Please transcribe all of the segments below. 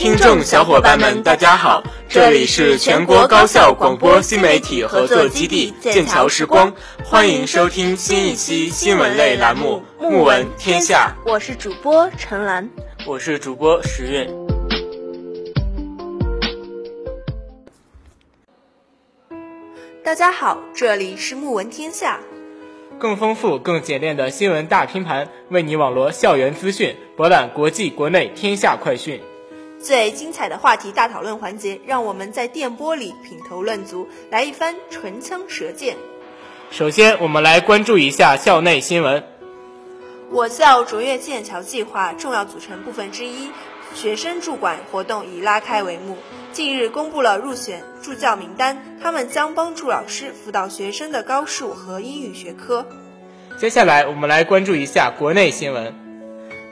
听众小伙伴们，大家好，这里是全国高校广播新媒体合作基地剑桥时光，欢迎收听新一期新闻类栏目《木闻天下》。我是主播陈兰，我是主播石韵。大家好，这里是《木闻天下》，更丰富、更简练的新闻大拼盘，为你网罗校园资讯，博览国际、国内天下快讯。最精彩的话题大讨论环节，让我们在电波里品头论足，来一番唇枪舌剑。首先，我们来关注一下校内新闻。我校卓越剑桥计划重要组成部分之一——学生助管活动已拉开帷幕。近日公布了入选助教名单，他们将帮助老师辅导学生的高数和英语学科。接下来，我们来关注一下国内新闻。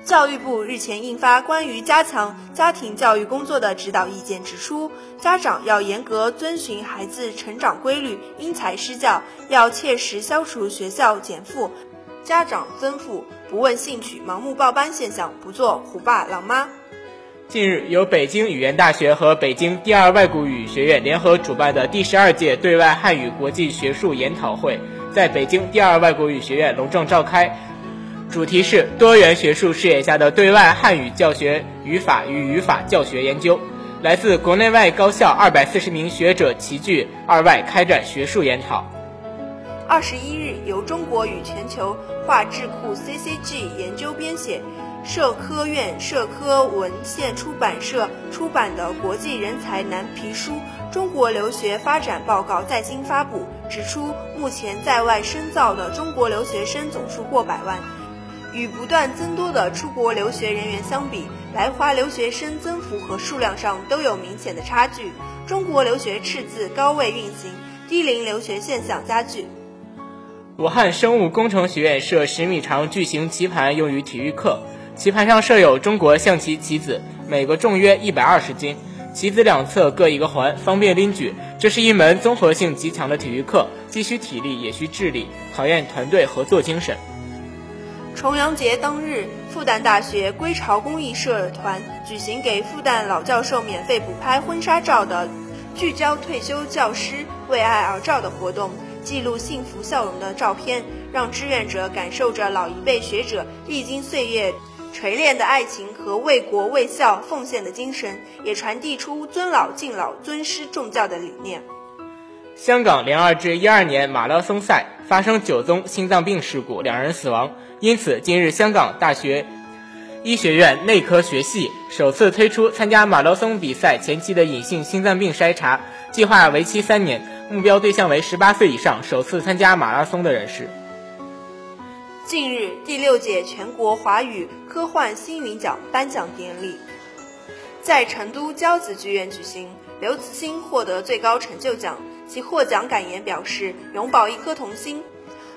教育部日前印发关于加强家庭教育工作的指导意见，指出，家长要严格遵循孩子成长规律，因材施教，要切实消除学校减负、家长增负、不问兴趣、盲目报班现象，不做虎爸狼妈。近日，由北京语言大学和北京第二外国语学院联合主办的第十二届对外汉语国际学术研讨会，在北京第二外国语学院隆重召开。主题是多元学术视野下的对外汉语教学语法与语法教学研究。来自国内外高校二百四十名学者齐聚二外开展学术研讨。二十一日，由中国与全球化智库 CCG 研究编写，社科院社科文献出版社出版的国际人才蓝皮书《中国留学发展报告》在京发布，指出目前在外深造的中国留学生总数过百万。与不断增多的出国留学人员相比，来华留学生增幅和数量上都有明显的差距。中国留学赤字高位运行，低龄留学现象加剧。武汉生物工程学院设十米长巨型棋盘用于体育课，棋盘上设有中国象棋棋子，每个重约一百二十斤，棋子两侧各一个环，方便拎举。这是一门综合性极强的体育课，既需体力也需智力，考验团队合作精神。重阳节当日，复旦大学归巢公益社团举行给复旦老教授免费补拍婚纱照的聚焦退休教师为爱而照的活动，记录幸福笑容的照片，让志愿者感受着老一辈学者历经岁月锤炼的爱情和为国为校奉献的精神，也传递出尊老敬老、尊师重教的理念。香港零二至一二年马拉松赛发生九宗心脏病事故，两人死亡。因此，今日香港大学医学院内科学系首次推出参加马拉松比赛前期的隐性心脏病筛查计划，为期三年，目标对象为十八岁以上首次参加马拉松的人士。近日，第六届全国华语科幻星云奖颁奖典礼在成都交子剧院举行，刘慈欣获得最高成就奖。其获奖感言表示：“永葆一颗童心。”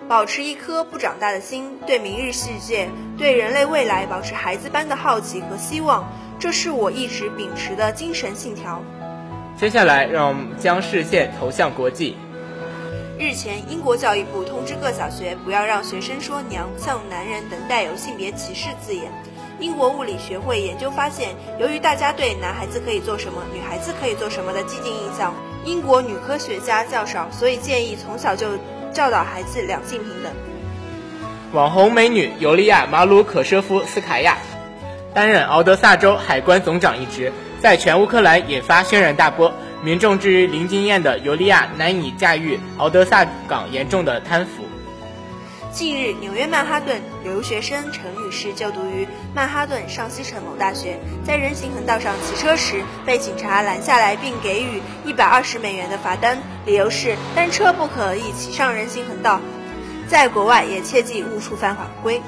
保持一颗不长大的心，对明日世界、对人类未来保持孩子般的好奇和希望，这是我一直秉持的精神信条。接下来，让我们将视线投向国际。日前，英国教育部通知各小学不要让学生说“娘”“像男人”等带有性别歧视字眼。英国物理学会研究发现，由于大家对男孩子可以做什么、女孩子可以做什么的既定印象，英国女科学家较少，所以建议从小就。教导孩子两性平等。网红美女尤利亚·马鲁可舍夫斯卡娅担任敖德萨州海关总长一职，在全乌克兰引发轩然大波。民众质疑零经验的尤利亚难以驾驭敖德萨港严重的贪腐。近日，纽约曼哈顿留学生陈女士就读于曼哈顿上西城某大学，在人行横道上骑车时被警察拦下来，并给予一百二十美元的罚单，理由是单车不可以骑上人行横道。在国外也切记勿触犯法规。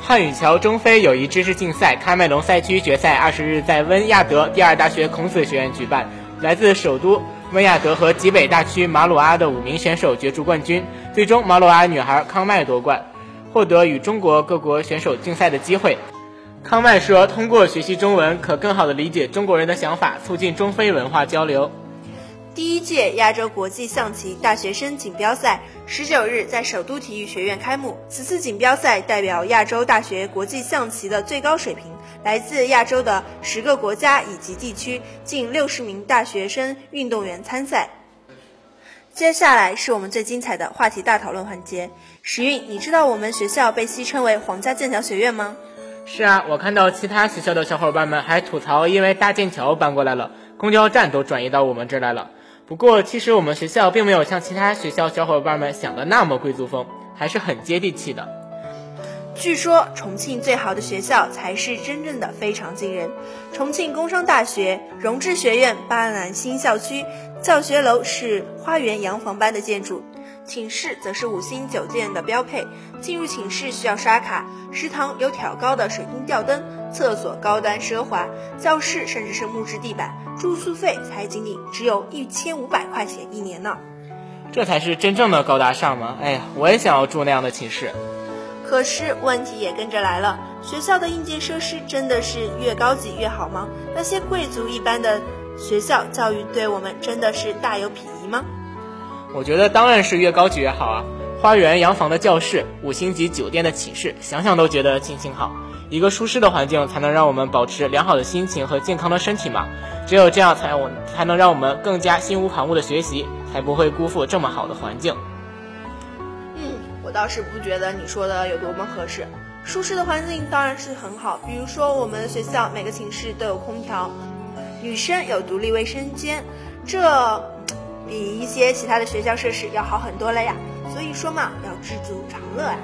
汉语桥中非友谊知识竞赛喀麦隆赛区决赛二十日在温亚德第二大学孔子学院举办，来自首都。温亚德和吉北大区马鲁阿的五名选手角逐冠军，最终马鲁阿女孩康麦夺冠，获得与中国各国选手竞赛的机会。康麦说：“通过学习中文，可更好地理解中国人的想法，促进中非文化交流。”第一届亚洲国际象棋大学生锦标赛十九日在首都体育学院开幕。此次锦标赛代表亚洲大学国际象棋的最高水平，来自亚洲的十个国家以及地区近六十名大学生运动员参赛。接下来是我们最精彩的话题大讨论环节。时运，你知道我们学校被戏称为皇家剑桥学院吗？是啊，我看到其他学校的小伙伴们还吐槽，因为大剑桥搬过来了，公交站都转移到我们这儿来了。不过，其实我们学校并没有像其他学校小伙伴们想的那么贵族风，还是很接地气的。据说重庆最好的学校才是真正的非常惊人。重庆工商大学荣智学院巴南新校区教学楼是花园洋房般的建筑。寝室则是五星酒店的标配，进入寝室需要刷卡，食堂有挑高的水晶吊灯，厕所高端奢华，教室甚至是木质地板，住宿费才仅仅只有一千五百块钱一年呢。这才是真正的高大上吗？哎呀，我也想要住那样的寝室。可是问题也跟着来了，学校的硬件设施真的是越高级越好吗？那些贵族一般的学校教育对我们真的是大有裨益吗？我觉得当然是越高级越好啊！花园洋房的教室，五星级酒店的寝室，想想都觉得心情好。一个舒适的环境才能让我们保持良好的心情和健康的身体嘛。只有这样，才我才能让我们更加心无旁骛的学习，才不会辜负这么好的环境。嗯，我倒是不觉得你说的有多么合适。舒适的环境当然是很好，比如说我们学校每个寝室都有空调，女生有独立卫生间，这。比一些其他的学校设施要好很多了呀，所以说嘛，要知足常乐啊。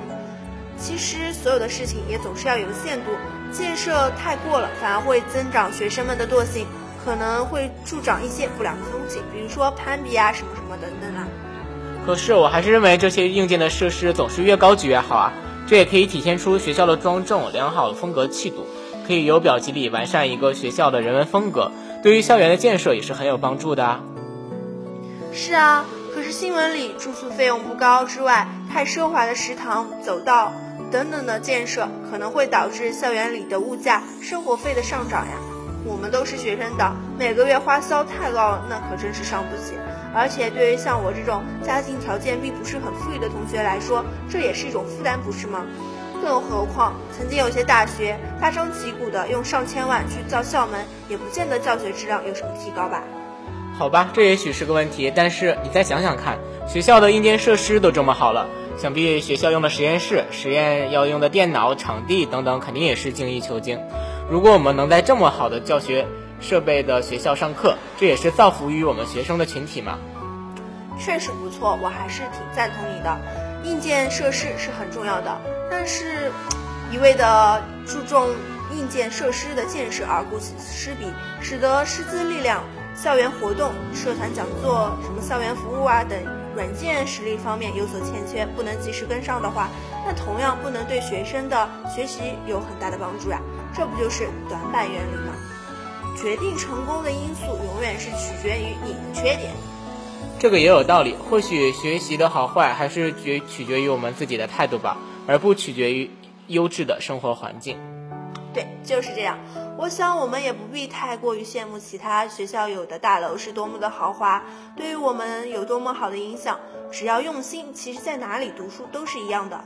其实所有的事情也总是要有限度，建设太过了，反而会增长学生们的惰性，可能会助长一些不良的风气，比如说攀比啊什么什么等等啊。可是我还是认为这些硬件的设施总是越高级越好啊，这也可以体现出学校的庄重良好的风格气度，可以由表及里完善一个学校的人文风格，对于校园的建设也是很有帮助的啊。是啊，可是新闻里住宿费用不高之外，太奢华的食堂、走道等等的建设，可能会导致校园里的物价、生活费的上涨呀。我们都是学生党，每个月花销太高，那可真是伤不起。而且对于像我这种家庭条件并不是很富裕的同学来说，这也是一种负担，不是吗？更何况，曾经有些大学大张旗鼓的用上千万去造校门，也不见得教学质量有什么提高吧。好吧，这也许是个问题，但是你再想想看，学校的硬件设施都这么好了，想必学校用的实验室、实验要用的电脑、场地等等，肯定也是精益求精。如果我们能在这么好的教学设备的学校上课，这也是造福于我们学生的群体嘛。确实不错，我还是挺赞同你的。硬件设施是很重要的，但是一味的注重硬件设施的建设而顾此失彼，使得师资力量。校园活动、社团讲座、什么校园服务啊等软件实力方面有所欠缺，不能及时跟上的话，那同样不能对学生的学习有很大的帮助呀。这不就是短板原理吗？决定成功的因素永远是取决于你的缺点。这个也有道理，或许学习的好坏还是决取决于我们自己的态度吧，而不取决于优质的生活环境。对，就是这样。我想我们也不必太过于羡慕其他学校有的大楼是多么的豪华，对于我们有多么好的影响。只要用心，其实在哪里读书都是一样的。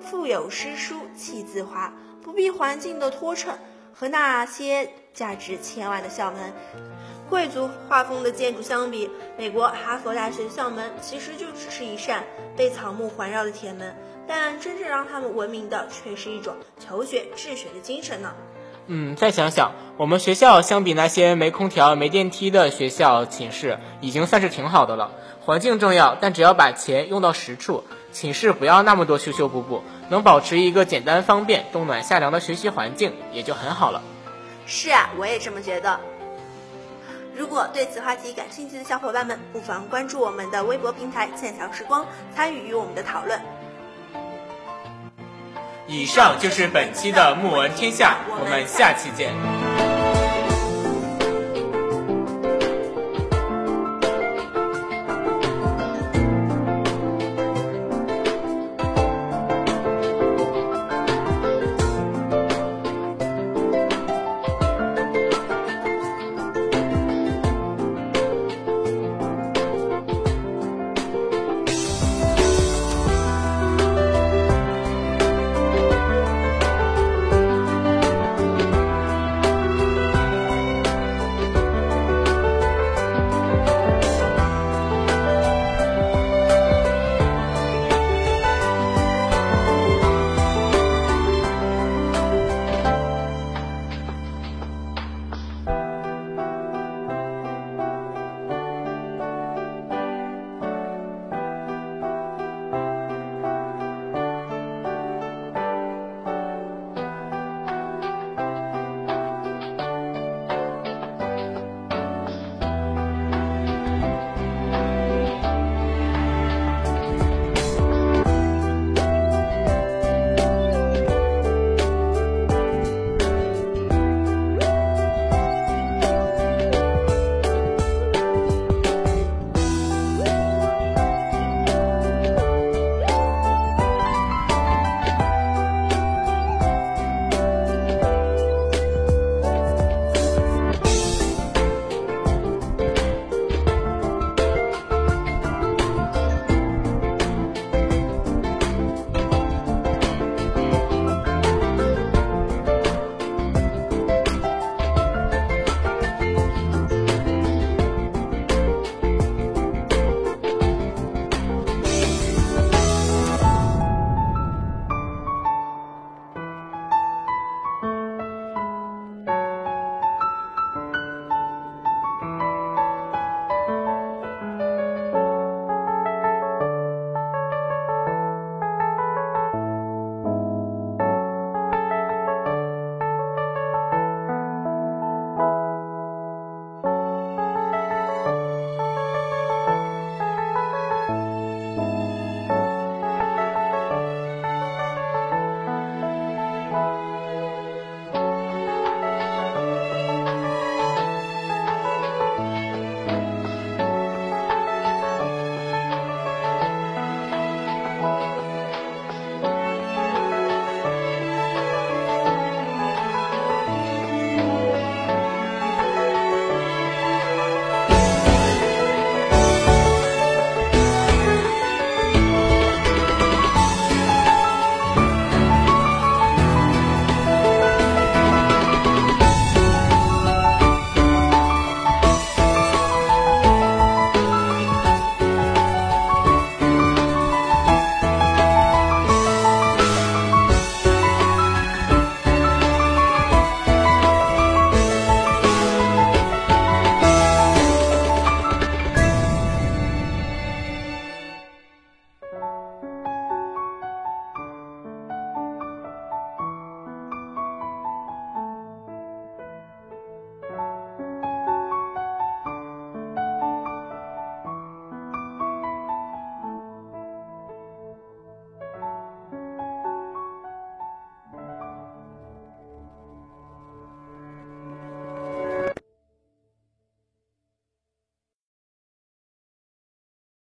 腹有诗书气自华，不必环境的拖衬。和那些价值千万的校门、贵族画风的建筑相比，美国哈佛大学校门其实就只是一扇被草木环绕的铁门。但真正让他们闻名的，却是一种求学治学的精神呢。嗯，再想想，我们学校相比那些没空调、没电梯的学校寝室，已经算是挺好的了。环境重要，但只要把钱用到实处，寝室不要那么多修修补补，能保持一个简单方便、冬暖夏凉的学习环境，也就很好了。是啊，我也这么觉得。如果对此话题感兴趣的小伙伴们，不妨关注我们的微博平台“剑桥时光”，参与与我们的讨论。以上就是本期的木闻天下，我们下期见。